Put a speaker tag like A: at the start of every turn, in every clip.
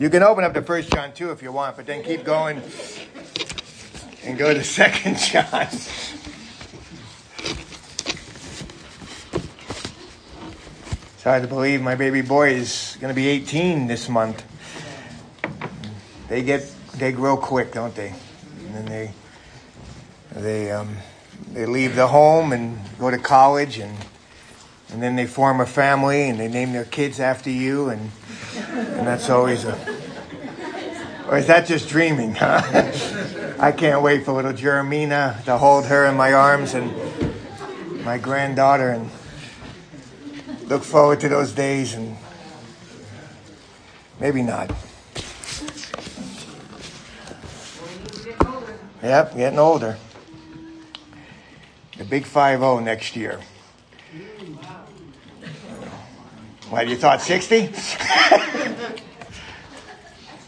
A: You can open up to First John 2 if you want, but then keep going and go to Second John. It's hard to believe my baby boy is going to be 18 this month. They get they grow quick, don't they? And then they they um, they leave the home and go to college and and then they form a family and they name their kids after you and and that's always a or is that just dreaming huh? i can't wait for little jeremina to hold her in my arms and my granddaughter and look forward to those days and maybe not. Yep getting older. The big 5-0 next year What, you thought 60?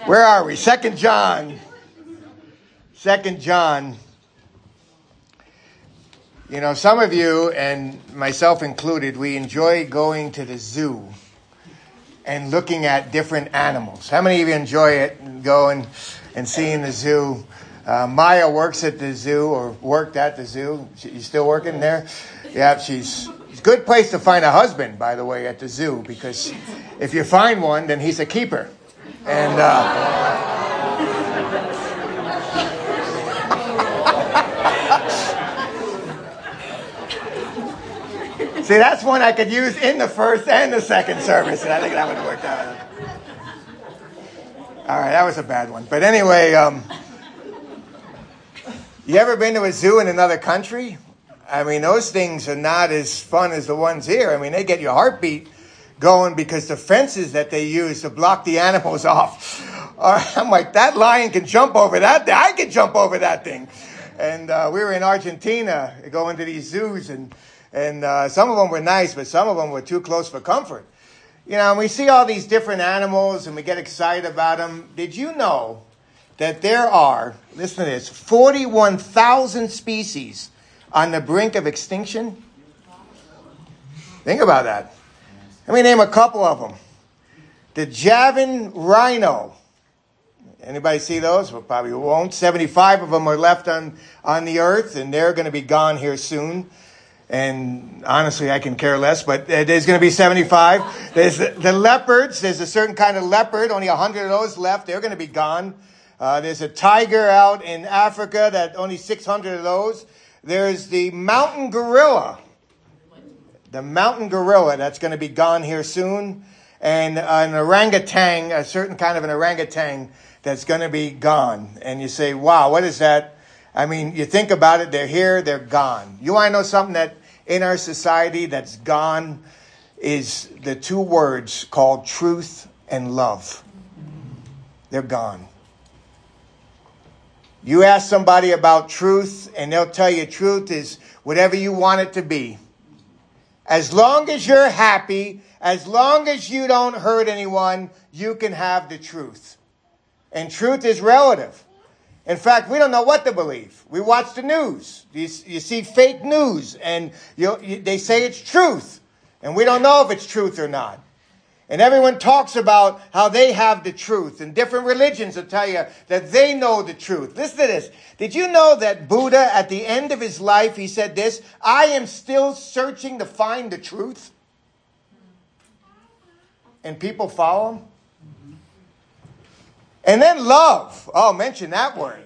A: Where are we? Second John. Second John. You know, some of you, and myself included, we enjoy going to the zoo and looking at different animals. How many of you enjoy it, going and seeing the zoo? Uh, Maya works at the zoo or worked at the zoo. She, you still working there? Yeah, she's good place to find a husband, by the way, at the zoo, because if you find one, then he's a keeper. And uh, see, that's one I could use in the first and the second service, and I think that would work out. All right, that was a bad one, but anyway, um, you ever been to a zoo in another country? I mean, those things are not as fun as the ones here. I mean, they get your heartbeat going because the fences that they use to block the animals off. I'm like, that lion can jump over that. I can jump over that thing. And uh, we were in Argentina going to these zoos, and and uh, some of them were nice, but some of them were too close for comfort. You know, and we see all these different animals, and we get excited about them. Did you know that there are, listen to this, 41,000 species on the brink of extinction? Think about that. Let me name a couple of them. The Javan rhino. Anybody see those? Well, probably won't. 75 of them are left on, on the earth, and they're going to be gone here soon. And honestly, I can care less, but there's going to be 75. There's the, the leopards. There's a certain kind of leopard, only 100 of those left. They're going to be gone. Uh, there's a tiger out in Africa that only 600 of those. There's the mountain gorilla. The mountain gorilla that's going to be gone here soon. And an orangutan, a certain kind of an orangutan that's going to be gone. And you say, wow, what is that? I mean, you think about it, they're here, they're gone. You want to know something that in our society that's gone is the two words called truth and love. They're gone. You ask somebody about truth, and they'll tell you truth is whatever you want it to be. As long as you're happy, as long as you don't hurt anyone, you can have the truth. And truth is relative. In fact, we don't know what to believe. We watch the news. You, you see fake news, and you, you, they say it's truth. And we don't know if it's truth or not. And everyone talks about how they have the truth. And different religions will tell you that they know the truth. Listen to this. Did you know that Buddha, at the end of his life, he said this I am still searching to find the truth? And people follow him? And then love. Oh, mention that word.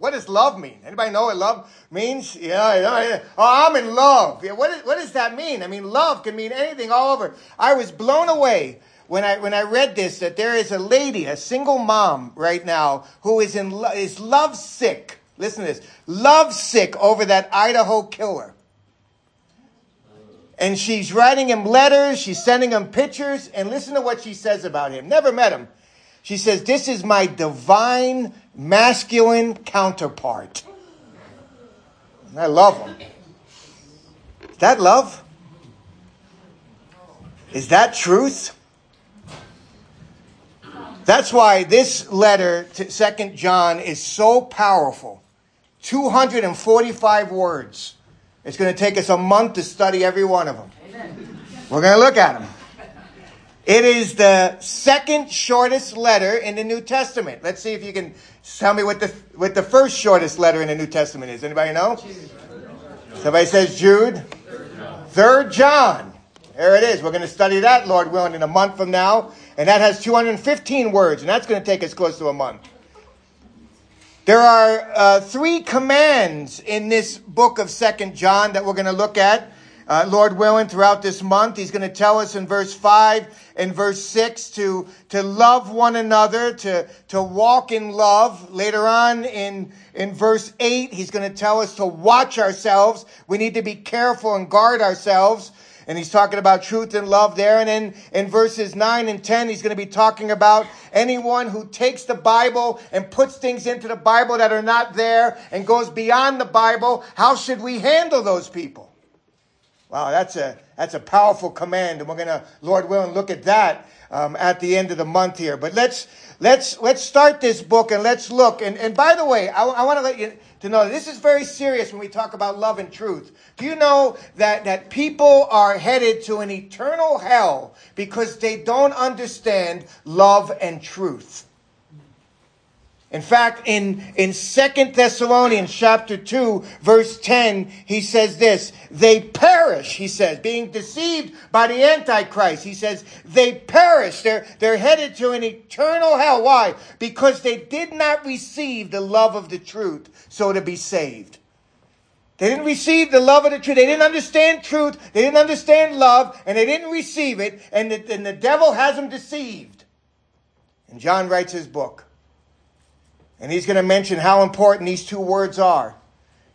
A: What does love mean? Anybody know what love means? Yeah, oh, I'm in love. Yeah, what, does that mean? I mean, love can mean anything all over. I was blown away when I when I read this that there is a lady, a single mom right now who is in is lovesick. Listen to this, lovesick over that Idaho killer. And she's writing him letters, she's sending him pictures, and listen to what she says about him. Never met him. She says, This is my divine masculine counterpart. And I love him. Is that love? Is that truth? That's why this letter to Second John is so powerful. 245 words. It's going to take us a month to study every one of them. Amen. We're going to look at them. It is the second shortest letter in the New Testament. Let's see if you can tell me what the what the first shortest letter in the New Testament is. Anybody know? Somebody says Jude. Third John. There it is. We're going to study that, Lord willing, in a month from now. And that has 215 words, and that's going to take us close to a month. There are uh, three commands in this book of Second John that we're going to look at. Uh, Lord willing, throughout this month, He's going to tell us in verse 5 and verse 6 to, to love one another, to, to walk in love. Later on in, in verse 8, He's going to tell us to watch ourselves. We need to be careful and guard ourselves. And he's talking about truth and love there. And then in verses 9 and 10, he's going to be talking about anyone who takes the Bible and puts things into the Bible that are not there and goes beyond the Bible. How should we handle those people? Wow, that's a that's a powerful command, and we're gonna, Lord willing, look at that um, at the end of the month here. But let's let's let's start this book and let's look. And and by the way, I, I want to let you to know this is very serious when we talk about love and truth. Do you know that that people are headed to an eternal hell because they don't understand love and truth? In fact, in, in 2 Thessalonians chapter 2, verse 10, he says this, they perish, he says, being deceived by the Antichrist. He says, they perish. They're, they're headed to an eternal hell. Why? Because they did not receive the love of the truth, so to be saved. They didn't receive the love of the truth. They didn't understand truth. They didn't understand love, and they didn't receive it, and the, and the devil has them deceived. And John writes his book. And he's going to mention how important these two words are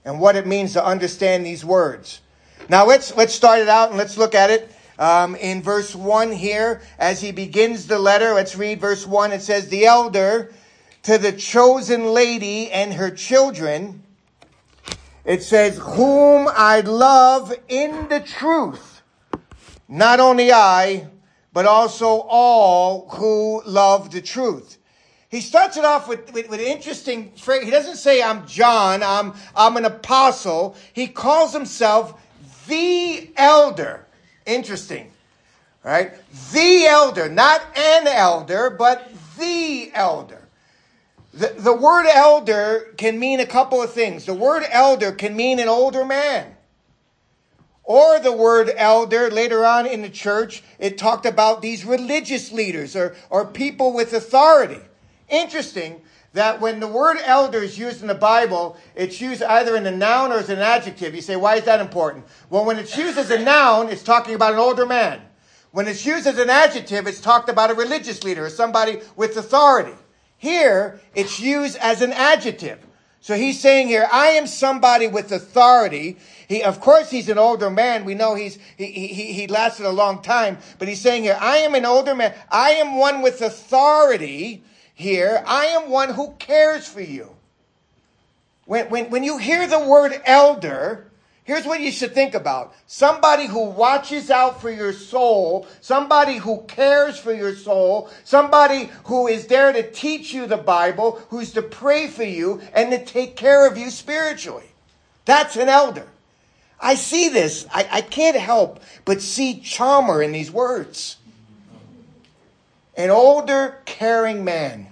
A: and what it means to understand these words. Now let's, let's start it out and let's look at it. Um, in verse 1 here, as he begins the letter, let's read verse 1. It says, The elder to the chosen lady and her children, it says, Whom I love in the truth, not only I, but also all who love the truth he starts it off with, with, with, an interesting phrase. He doesn't say, I'm John, I'm, I'm an apostle. He calls himself the elder. Interesting. Right? The elder, not an elder, but the elder. The, the word elder can mean a couple of things. The word elder can mean an older man. Or the word elder, later on in the church, it talked about these religious leaders or, or people with authority. Interesting that when the word elder is used in the Bible, it's used either in a noun or as an adjective. You say, why is that important? Well, when it's used as a noun, it's talking about an older man. When it's used as an adjective, it's talked about a religious leader or somebody with authority. Here, it's used as an adjective. So he's saying here, I am somebody with authority. He, of course, he's an older man. We know he's, he, he, he lasted a long time, but he's saying here, I am an older man. I am one with authority here, I am one who cares for you. When, when, when you hear the word elder, here's what you should think about. Somebody who watches out for your soul, somebody who cares for your soul, somebody who is there to teach you the Bible, who's to pray for you and to take care of you spiritually. That's an elder. I see this. I, I can't help but see Chalmer in these words an older, caring man.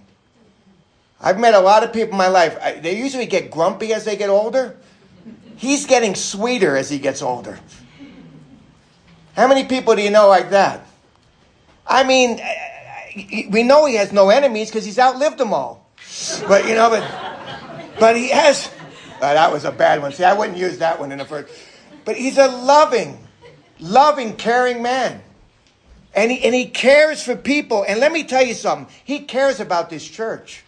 A: I've met a lot of people in my life. I, they usually get grumpy as they get older. He's getting sweeter as he gets older. How many people do you know like that? I mean, we know he has no enemies because he's outlived them all. But you know, but but he has. Uh, that was a bad one. See, I wouldn't use that one in the first. But he's a loving, loving, caring man. And he, and he cares for people. And let me tell you something. He cares about this church.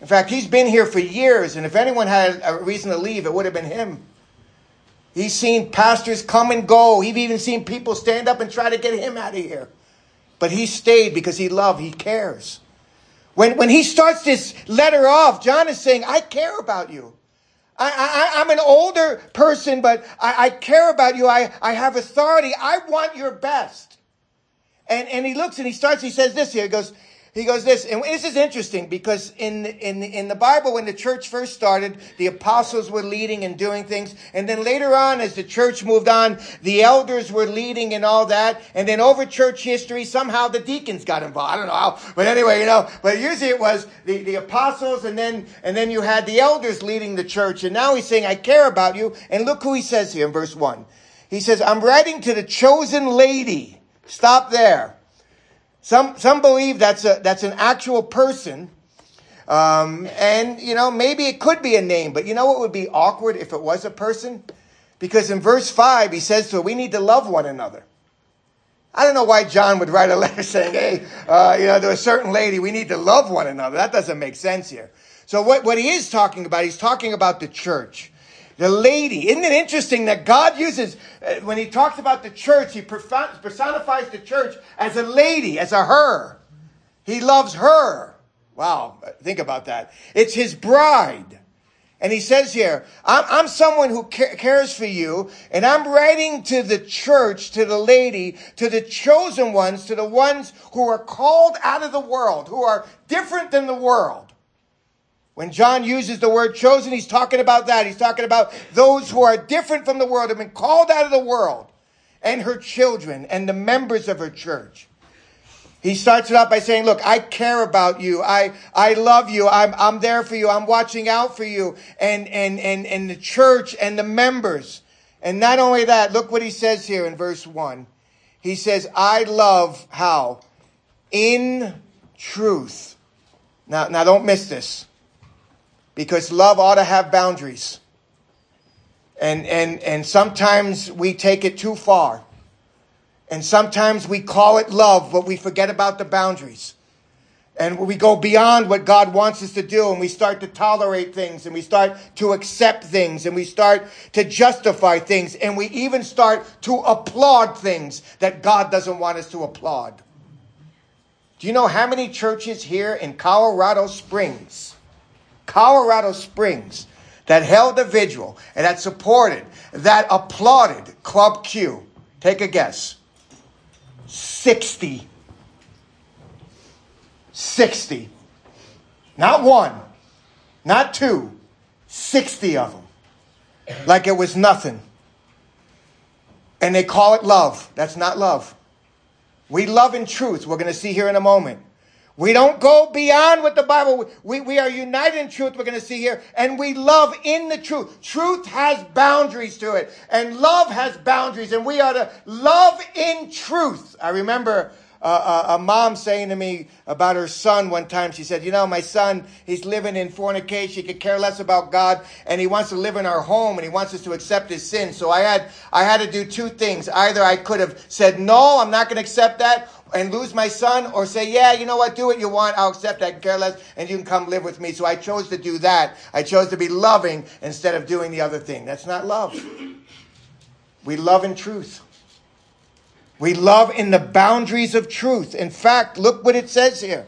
A: In fact, he's been here for years, and if anyone had a reason to leave, it would have been him. He's seen pastors come and go. He's even seen people stand up and try to get him out of here. But he stayed because he loved, he cares. When, when he starts this letter off, John is saying, I care about you. I, I, am an older person, but I, I care about you. I, I have authority. I want your best. And, and he looks and he starts, he says this here. He goes, He goes this, and this is interesting because in in in the Bible, when the church first started, the apostles were leading and doing things, and then later on, as the church moved on, the elders were leading and all that, and then over church history, somehow the deacons got involved. I don't know how, but anyway, you know. But usually it was the, the apostles, and then and then you had the elders leading the church, and now he's saying, "I care about you." And look who he says here in verse one. He says, "I'm writing to the chosen lady." Stop there. Some, some believe that's a, that's an actual person. Um, and, you know, maybe it could be a name, but you know what would be awkward if it was a person? Because in verse 5, he says to we need to love one another. I don't know why John would write a letter saying, hey, uh, you know, to a certain lady, we need to love one another. That doesn't make sense here. So what, what he is talking about, he's talking about the church. The lady. Isn't it interesting that God uses, uh, when he talks about the church, he personifies the church as a lady, as a her. He loves her. Wow, think about that. It's his bride. And he says here, I'm, I'm someone who ca- cares for you, and I'm writing to the church, to the lady, to the chosen ones, to the ones who are called out of the world, who are different than the world. When John uses the word chosen, he's talking about that. He's talking about those who are different from the world, have been called out of the world, and her children and the members of her church. He starts it out by saying, look, I care about you. I, I love you. I'm, I'm there for you. I'm watching out for you and, and, and, and the church and the members. And not only that, look what he says here in verse one. He says, I love how? In truth. Now, now don't miss this because love ought to have boundaries. And, and, and sometimes we take it too far. And sometimes we call it love, but we forget about the boundaries. And we go beyond what God wants us to do and we start to tolerate things and we start to accept things and we start to justify things and we even start to applaud things that God doesn't want us to applaud. Do you know how many churches here in Colorado Springs Colorado Springs that held a vigil and that supported, that applauded Club Q. Take a guess. 60. 60. Not one, not two, 60 of them. Like it was nothing. And they call it love. That's not love. We love in truth. We're going to see here in a moment. We don't go beyond what the Bible, we, we are united in truth, we're going to see here, and we love in the truth. Truth has boundaries to it, and love has boundaries, and we are to love in truth. I remember uh, a, mom saying to me about her son one time. She said, You know, my son, he's living in fornication. He could care less about God, and he wants to live in our home, and he wants us to accept his sin. So I had, I had to do two things. Either I could have said, No, I'm not going to accept that, and lose my son, or say, Yeah, you know what, do what you want. I'll accept that, care less, and you can come live with me. So I chose to do that. I chose to be loving instead of doing the other thing. That's not love. We love in truth. We love in the boundaries of truth. In fact, look what it says here.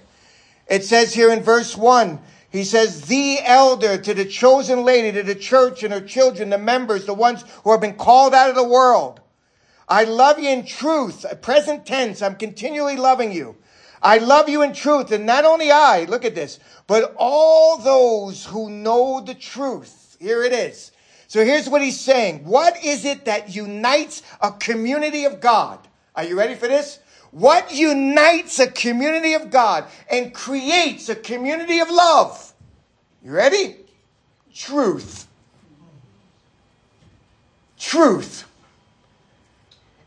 A: It says here in verse 1, he says, the elder to the chosen lady, to the church and her children, the members, the ones who have been called out of the world. I love you in truth. Present tense, I'm continually loving you. I love you in truth. And not only I, look at this, but all those who know the truth. Here it is. So here's what he's saying. What is it that unites a community of God? Are you ready for this? What unites a community of God and creates a community of love? You ready? Truth. Truth.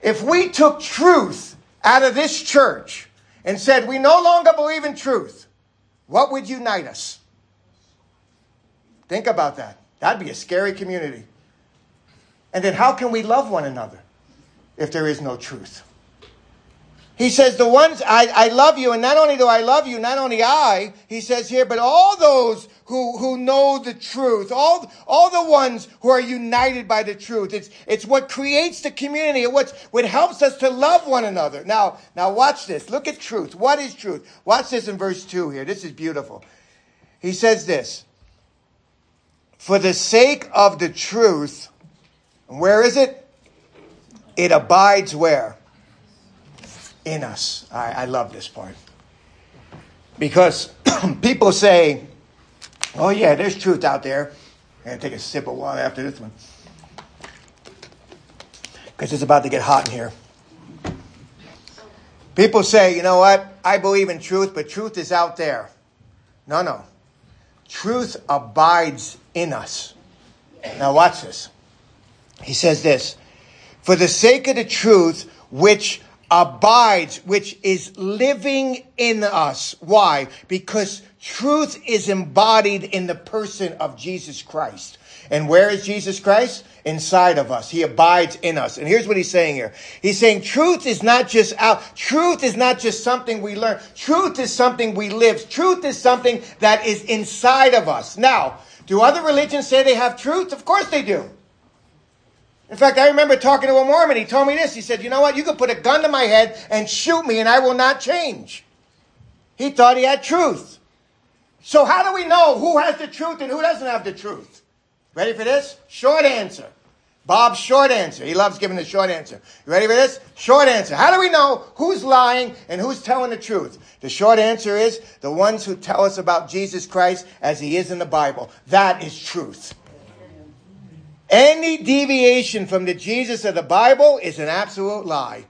A: If we took truth out of this church and said we no longer believe in truth, what would unite us? Think about that. That'd be a scary community. And then how can we love one another if there is no truth? He says, the ones, I, I love you, and not only do I love you, not only I, he says here, but all those who, who know the truth, all, all the ones who are united by the truth. It's, it's what creates the community, what's, what helps us to love one another. Now, now watch this. Look at truth. What is truth? Watch this in verse 2 here. This is beautiful. He says this, for the sake of the truth, where is it? It abides where? In us. I, I love this part. Because people say, oh, yeah, there's truth out there. I'm going to take a sip of water after this one. Because it's about to get hot in here. People say, you know what? I believe in truth, but truth is out there. No, no. Truth abides in us. Now, watch this. He says this For the sake of the truth, which abides, which is living in us. Why? Because truth is embodied in the person of Jesus Christ. And where is Jesus Christ? Inside of us. He abides in us. And here's what he's saying here. He's saying truth is not just out. Truth is not just something we learn. Truth is something we live. Truth is something that is inside of us. Now, do other religions say they have truth? Of course they do. In fact, I remember talking to a Mormon. He told me this. He said, You know what? You could put a gun to my head and shoot me, and I will not change. He thought he had truth. So, how do we know who has the truth and who doesn't have the truth? Ready for this? Short answer. Bob's short answer. He loves giving the short answer. You ready for this? Short answer. How do we know who's lying and who's telling the truth? The short answer is the ones who tell us about Jesus Christ as he is in the Bible. That is truth. Any deviation from the Jesus of the Bible is an absolute lie.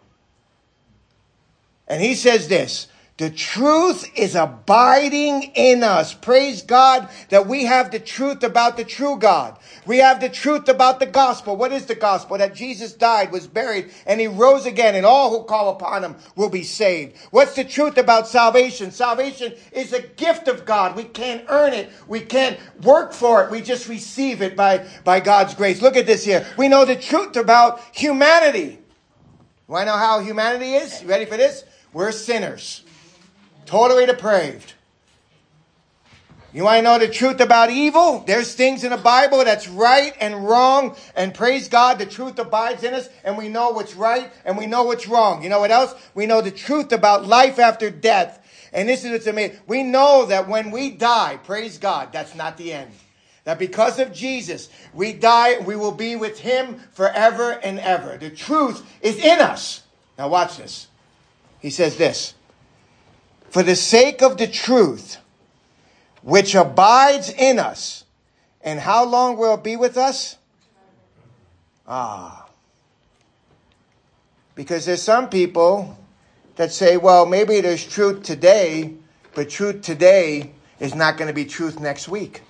A: And he says this the truth is abiding in us. Praise God that we have the truth about the true God. We have the truth about the gospel. What is the gospel? That Jesus died, was buried, and he rose again, and all who call upon him will be saved. What's the truth about salvation? Salvation is a gift of God. We can't earn it. We can't work for it. We just receive it by, by God's grace. Look at this here. We know the truth about humanity. Do I know how humanity is? You ready for this? We're sinners. Totally depraved. You want to know the truth about evil? There's things in the Bible that's right and wrong, and praise God, the truth abides in us, and we know what's right and we know what's wrong. You know what else? We know the truth about life after death. And this is what's amazing. We know that when we die, praise God, that's not the end. That because of Jesus, we die, we will be with Him forever and ever. The truth is in us. Now watch this. He says this for the sake of the truth, which abides in us. And how long will it be with us? Ah. Because there's some people that say, well, maybe there's truth today, but truth today is not going to be truth next week.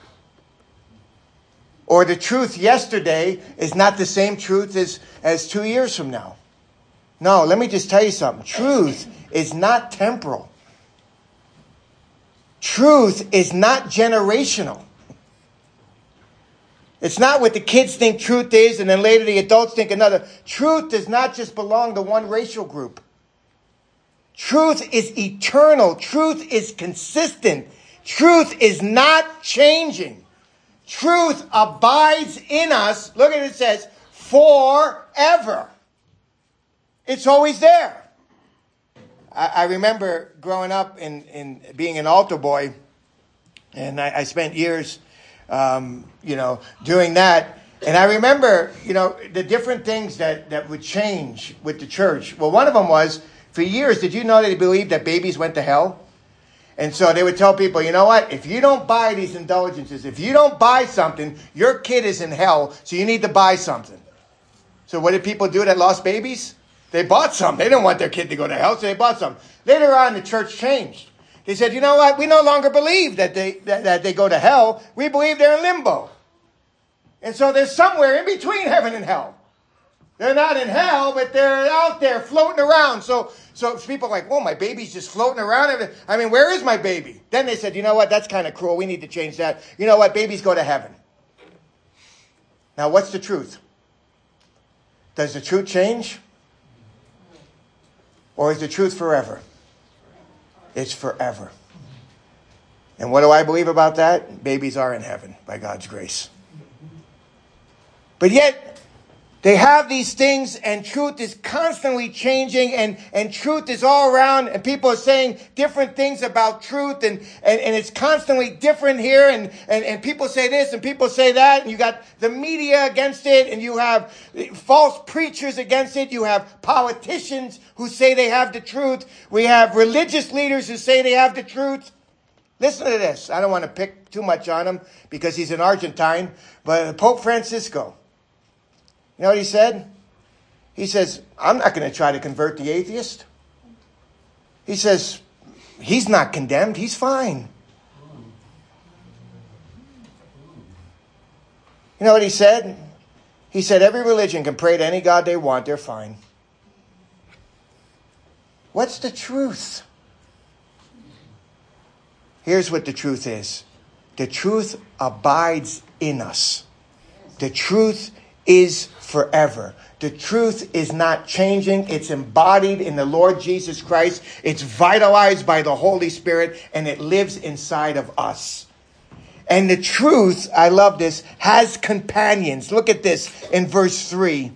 A: Or the truth yesterday is not the same truth as, as two years from now. No, let me just tell you something. Truth is not temporal. Truth is not generational. It's not what the kids think truth is and then later the adults think another. Truth does not just belong to one racial group. Truth is eternal. Truth is consistent. Truth is not changing. Truth abides in us. Look at it, it says, forever. It's always there. I, I remember growing up in, in being an altar boy, and I, I spent years, um, you know, doing that. And I remember, you know, the different things that, that would change with the church. Well, one of them was, for years, did you know they believed that babies went to hell? And so they would tell people, you know what? If you don't buy these indulgences, if you don't buy something, your kid is in hell, so you need to buy something. So what did people do that lost babies? They bought some. They didn't want their kid to go to hell, so they bought some. Later on, the church changed. They said, you know what? We no longer believe that they, that, that they go to hell. We believe they're in limbo. And so they're somewhere in between heaven and hell. They're not in hell, but they're out there floating around. So, so people are like, "Oh, my baby's just floating around." I mean, where is my baby? Then they said, "You know what? That's kind of cruel. We need to change that. You know what? Babies go to heaven." Now, what's the truth? Does the truth change? Or is the truth forever? It's forever. And what do I believe about that? Babies are in heaven by God's grace. But yet, they have these things and truth is constantly changing and, and truth is all around and people are saying different things about truth and, and, and it's constantly different here and, and, and people say this and people say that and you got the media against it and you have false preachers against it. You have politicians who say they have the truth. We have religious leaders who say they have the truth. Listen to this. I don't want to pick too much on him because he's an Argentine, but Pope Francisco. You know what he said? He says, I'm not going to try to convert the atheist. He says, he's not condemned, he's fine. You know what he said? He said, every religion can pray to any God they want, they're fine. What's the truth? Here's what the truth is the truth abides in us, the truth is forever. The truth is not changing. It's embodied in the Lord Jesus Christ. It's vitalized by the Holy Spirit and it lives inside of us. And the truth, I love this, has companions. Look at this in verse 3.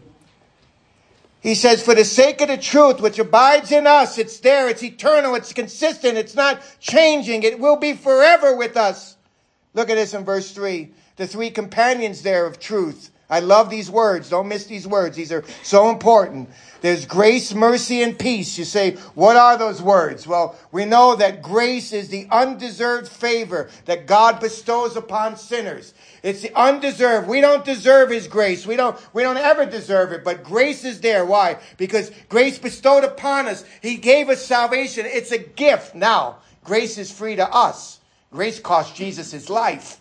A: He says, For the sake of the truth which abides in us, it's there, it's eternal, it's consistent, it's not changing, it will be forever with us. Look at this in verse 3. The three companions there of truth I love these words. Don't miss these words. These are so important. There's grace, mercy, and peace. You say, what are those words? Well, we know that grace is the undeserved favor that God bestows upon sinners. It's the undeserved. We don't deserve His grace. We don't, we don't ever deserve it, but grace is there. Why? Because grace bestowed upon us. He gave us salvation. It's a gift. Now, grace is free to us. Grace cost Jesus his life.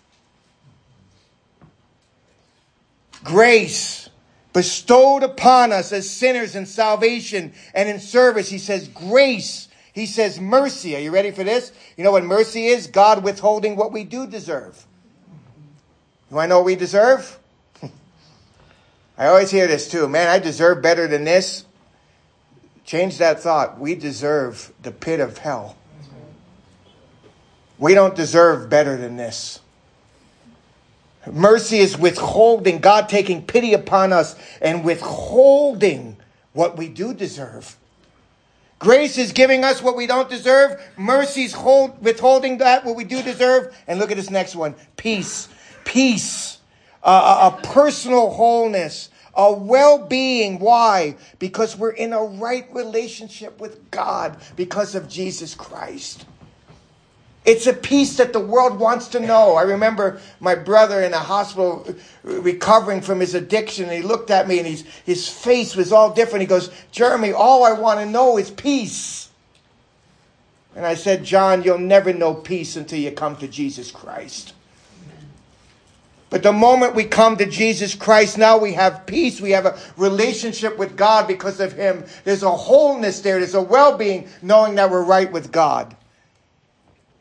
A: Grace bestowed upon us as sinners in salvation and in service. He says grace. He says mercy. Are you ready for this? You know what mercy is? God withholding what we do deserve. Do I know what we deserve? I always hear this too. Man, I deserve better than this. Change that thought. We deserve the pit of hell. We don't deserve better than this. Mercy is withholding, God taking pity upon us and withholding what we do deserve. Grace is giving us what we don't deserve. Mercy is hold, withholding that what we do deserve. And look at this next one peace. Peace. Uh, a, a personal wholeness. A well being. Why? Because we're in a right relationship with God because of Jesus Christ. It's a peace that the world wants to know. I remember my brother in a hospital recovering from his addiction, and he looked at me and his, his face was all different. He goes, Jeremy, all I want to know is peace. And I said, John, you'll never know peace until you come to Jesus Christ. But the moment we come to Jesus Christ, now we have peace. We have a relationship with God because of Him. There's a wholeness there. There's a well being knowing that we're right with God.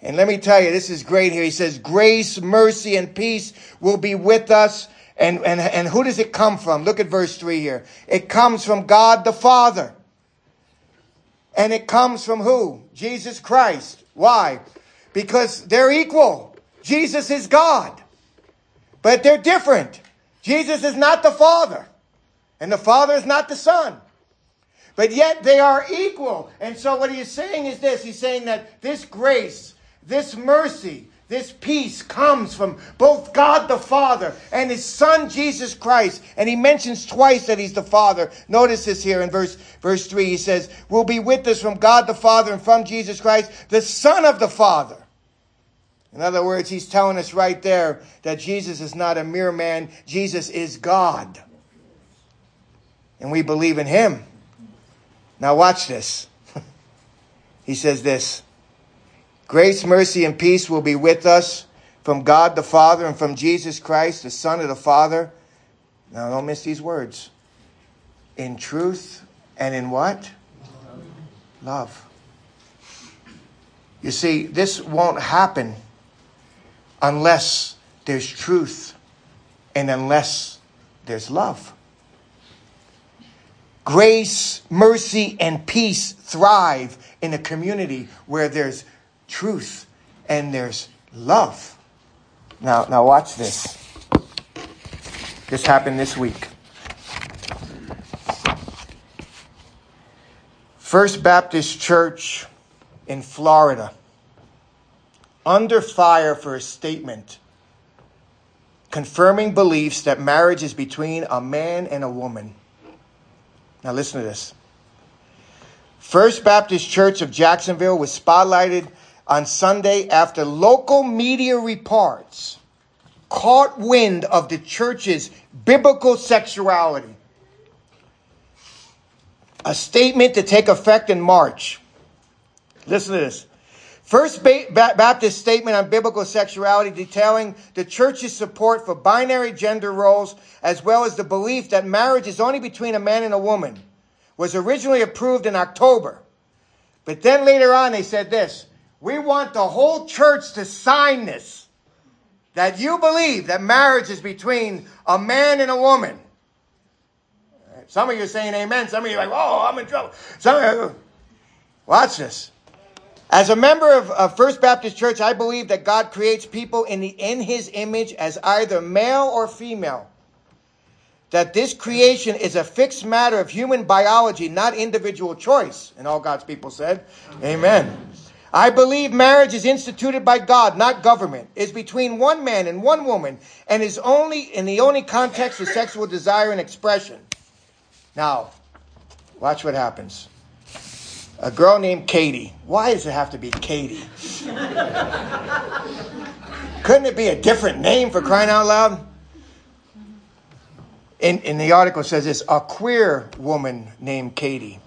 A: And let me tell you, this is great here. He says, grace, mercy, and peace will be with us. And, and, and who does it come from? Look at verse 3 here. It comes from God the Father. And it comes from who? Jesus Christ. Why? Because they're equal. Jesus is God. But they're different. Jesus is not the Father. And the Father is not the Son. But yet they are equal. And so what he is saying is this. He's saying that this grace, this mercy, this peace comes from both God the Father and His Son Jesus Christ. And He mentions twice that He's the Father. Notice this here in verse, verse 3. He says, Will be with us from God the Father and from Jesus Christ, the Son of the Father. In other words, He's telling us right there that Jesus is not a mere man, Jesus is God. And we believe in Him. Now, watch this. he says this. Grace, mercy, and peace will be with us from God the Father and from Jesus Christ, the Son of the Father. Now, don't miss these words. In truth and in what? Love. You see, this won't happen unless there's truth and unless there's love. Grace, mercy, and peace thrive in a community where there's truth and there's love. Now, now watch this. This happened this week. First Baptist Church in Florida under fire for a statement confirming beliefs that marriage is between a man and a woman. Now listen to this. First Baptist Church of Jacksonville was spotlighted on Sunday after local media reports caught wind of the church's biblical sexuality. A statement to take effect in March. Listen to this. First Baptist statement on biblical sexuality detailing the church's support for binary gender roles as well as the belief that marriage is only between a man and a woman was originally approved in October. But then later on they said this, we want the whole church to sign this. That you believe that marriage is between a man and a woman. Some of you are saying amen. Some of you are like, oh, I'm in trouble. Some of you, watch this. As a member of, of First Baptist Church, I believe that God creates people in, the, in his image as either male or female. That this creation is a fixed matter of human biology, not individual choice. And all God's people said, Amen. I believe marriage is instituted by God, not government. Is between one man and one woman, and is only in the only context of sexual desire and expression. Now, watch what happens a girl named Katie. Why does it have to be Katie? Couldn't it be a different name for crying out loud? In, in the article says this a queer woman named Katie.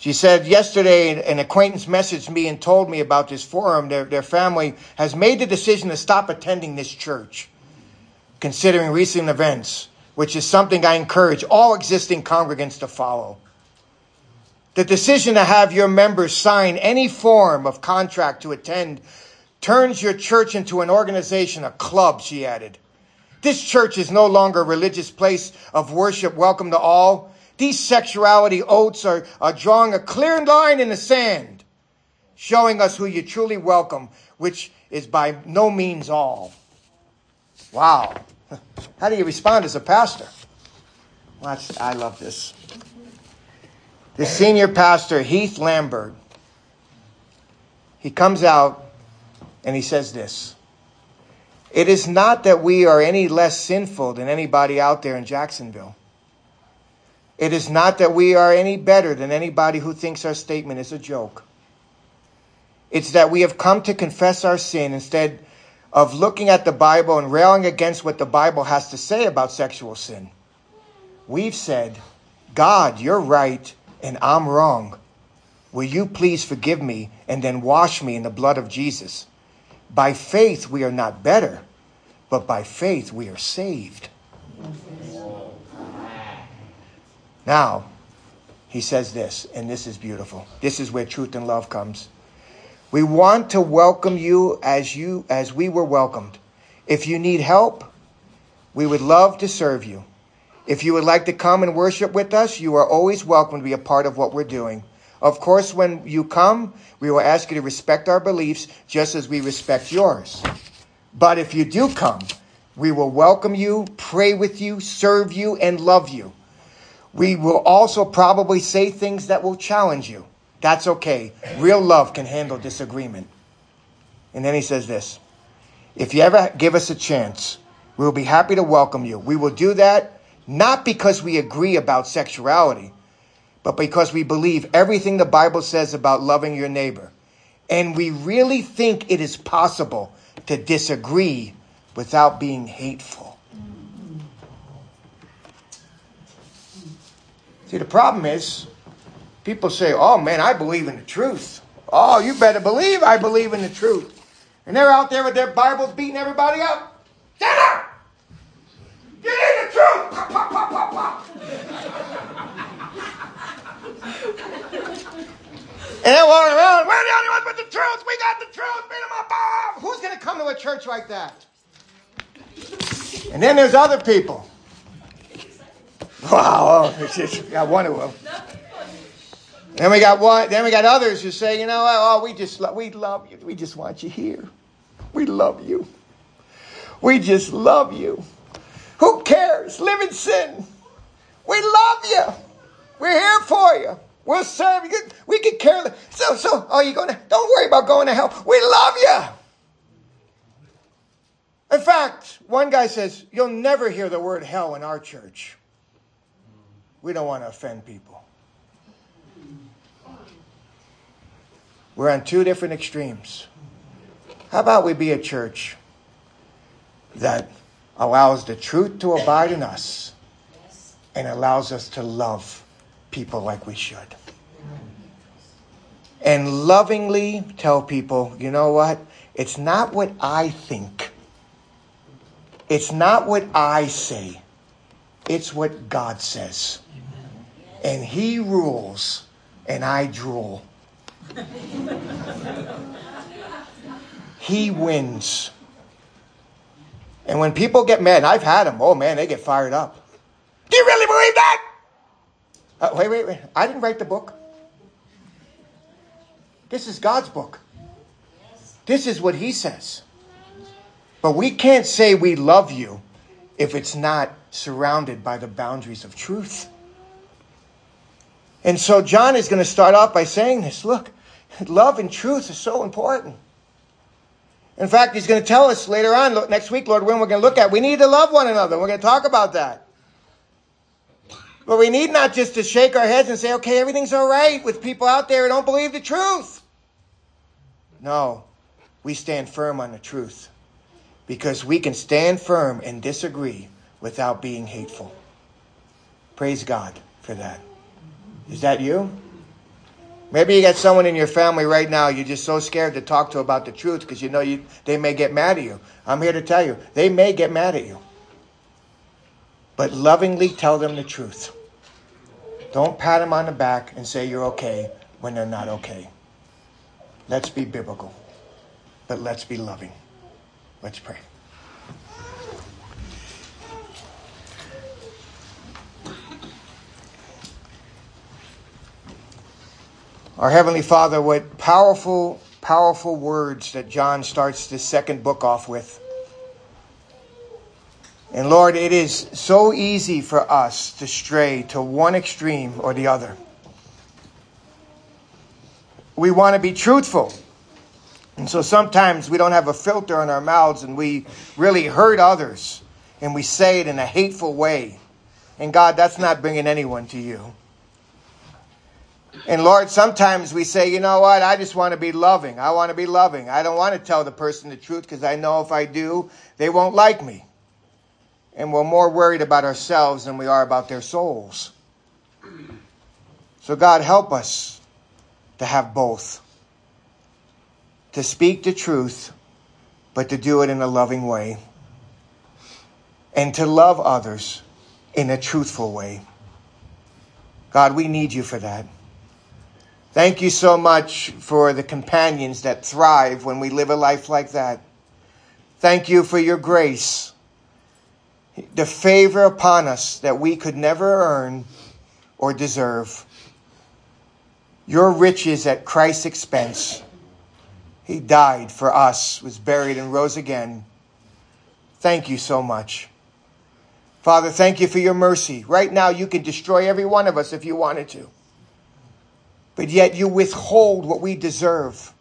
A: She said yesterday an acquaintance messaged me and told me about this forum. Their, their family has made the decision to stop attending this church, considering recent events, which is something I encourage all existing congregants to follow. The decision to have your members sign any form of contract to attend turns your church into an organization, a club, she added. This church is no longer a religious place of worship, welcome to all. These sexuality oaths are, are drawing a clear line in the sand, showing us who you truly welcome, which is by no means all. Wow. How do you respond as a pastor? Well, I love this the senior pastor, Heath Lambert, he comes out and he says this It is not that we are any less sinful than anybody out there in Jacksonville. It is not that we are any better than anybody who thinks our statement is a joke. It's that we have come to confess our sin instead of looking at the Bible and railing against what the Bible has to say about sexual sin. We've said, God, you're right and I'm wrong. Will you please forgive me and then wash me in the blood of Jesus? By faith, we are not better, but by faith, we are saved. Now, he says this, and this is beautiful. This is where truth and love comes. We want to welcome you as you as we were welcomed. If you need help, we would love to serve you. If you would like to come and worship with us, you are always welcome to be a part of what we're doing. Of course, when you come, we will ask you to respect our beliefs just as we respect yours. But if you do come, we will welcome you, pray with you, serve you, and love you. We will also probably say things that will challenge you. That's okay. Real love can handle disagreement. And then he says this If you ever give us a chance, we will be happy to welcome you. We will do that not because we agree about sexuality, but because we believe everything the Bible says about loving your neighbor. And we really think it is possible to disagree without being hateful. See, the problem is people say, oh man, I believe in the truth. Oh, you better believe I believe in the truth. And they're out there with their Bibles beating everybody up. Stand up! Get in the truth! Pop, pop, pop, pop, pop. and they're walking around, we're the only ones with the truth. We got the truth. Beat them up. Who's going to come to a church like that? And then there's other people. Wow, oh, got one of them. Then we got one. Then we got others who say, you know, oh, we just we love you. We just want you here. We love you. We just love you. Who cares? Live in sin. We love you. We're here for you. We'll serve you. We can care. So, so, are you going to? Don't worry about going to hell. We love you. In fact, one guy says, You'll never hear the word hell in our church. We don't want to offend people. We're on two different extremes. How about we be a church that allows the truth to abide in us and allows us to love people like we should? And lovingly tell people, you know what? It's not what I think. It's not what I say. It's what God says. And He rules, and I drool. he wins. And when people get mad, I've had them, oh man, they get fired up. Do you really believe that? Uh, wait, wait, wait. I didn't write the book. This is God's book. This is what He says. But we can't say we love you if it's not surrounded by the boundaries of truth. And so John is going to start off by saying this look, love and truth is so important. In fact, he's going to tell us later on, next week, Lord, when we're going to look at, we need to love one another. We're going to talk about that. But we need not just to shake our heads and say, okay, everything's all right with people out there who don't believe the truth. No, we stand firm on the truth because we can stand firm and disagree without being hateful. Praise God for that. Is that you? Maybe you got someone in your family right now you're just so scared to talk to about the truth because you know you, they may get mad at you. I'm here to tell you, they may get mad at you. But lovingly tell them the truth. Don't pat them on the back and say you're okay when they're not okay. Let's be biblical, but let's be loving. Let's pray. Our Heavenly Father, what powerful, powerful words that John starts this second book off with. And Lord, it is so easy for us to stray to one extreme or the other we want to be truthful. And so sometimes we don't have a filter on our mouths and we really hurt others and we say it in a hateful way. And God, that's not bringing anyone to you. And Lord, sometimes we say, you know what? I just want to be loving. I want to be loving. I don't want to tell the person the truth because I know if I do, they won't like me. And we're more worried about ourselves than we are about their souls. So, God, help us to have both. To speak the truth, but to do it in a loving way. And to love others in a truthful way. God, we need you for that. Thank you so much for the companions that thrive when we live a life like that. Thank you for your grace, the favor upon us that we could never earn or deserve your riches at Christ's expense. He died for us, was buried, and rose again. Thank you so much. Father, thank you for your mercy. Right now, you can destroy every one of us if you wanted to. But yet, you withhold what we deserve.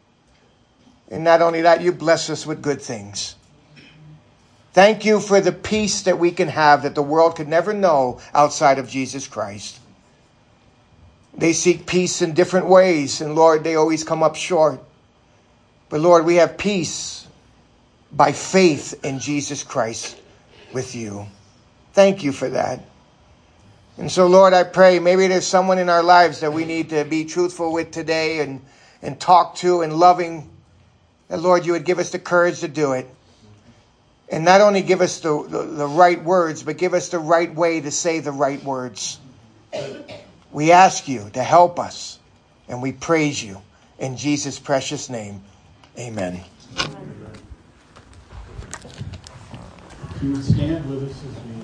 A: And not only that, you bless us with good things. Thank you for the peace that we can have that the world could never know outside of Jesus Christ. They seek peace in different ways, and Lord, they always come up short. But Lord, we have peace by faith in Jesus Christ with you. Thank you for that. And so, Lord, I pray maybe there's someone in our lives that we need to be truthful with today and, and talk to and loving. That, Lord, you would give us the courage to do it. And not only give us the, the, the right words, but give us the right way to say the right words. We ask you to help us, and we praise you. In Jesus' precious name, amen. You would stand with us as we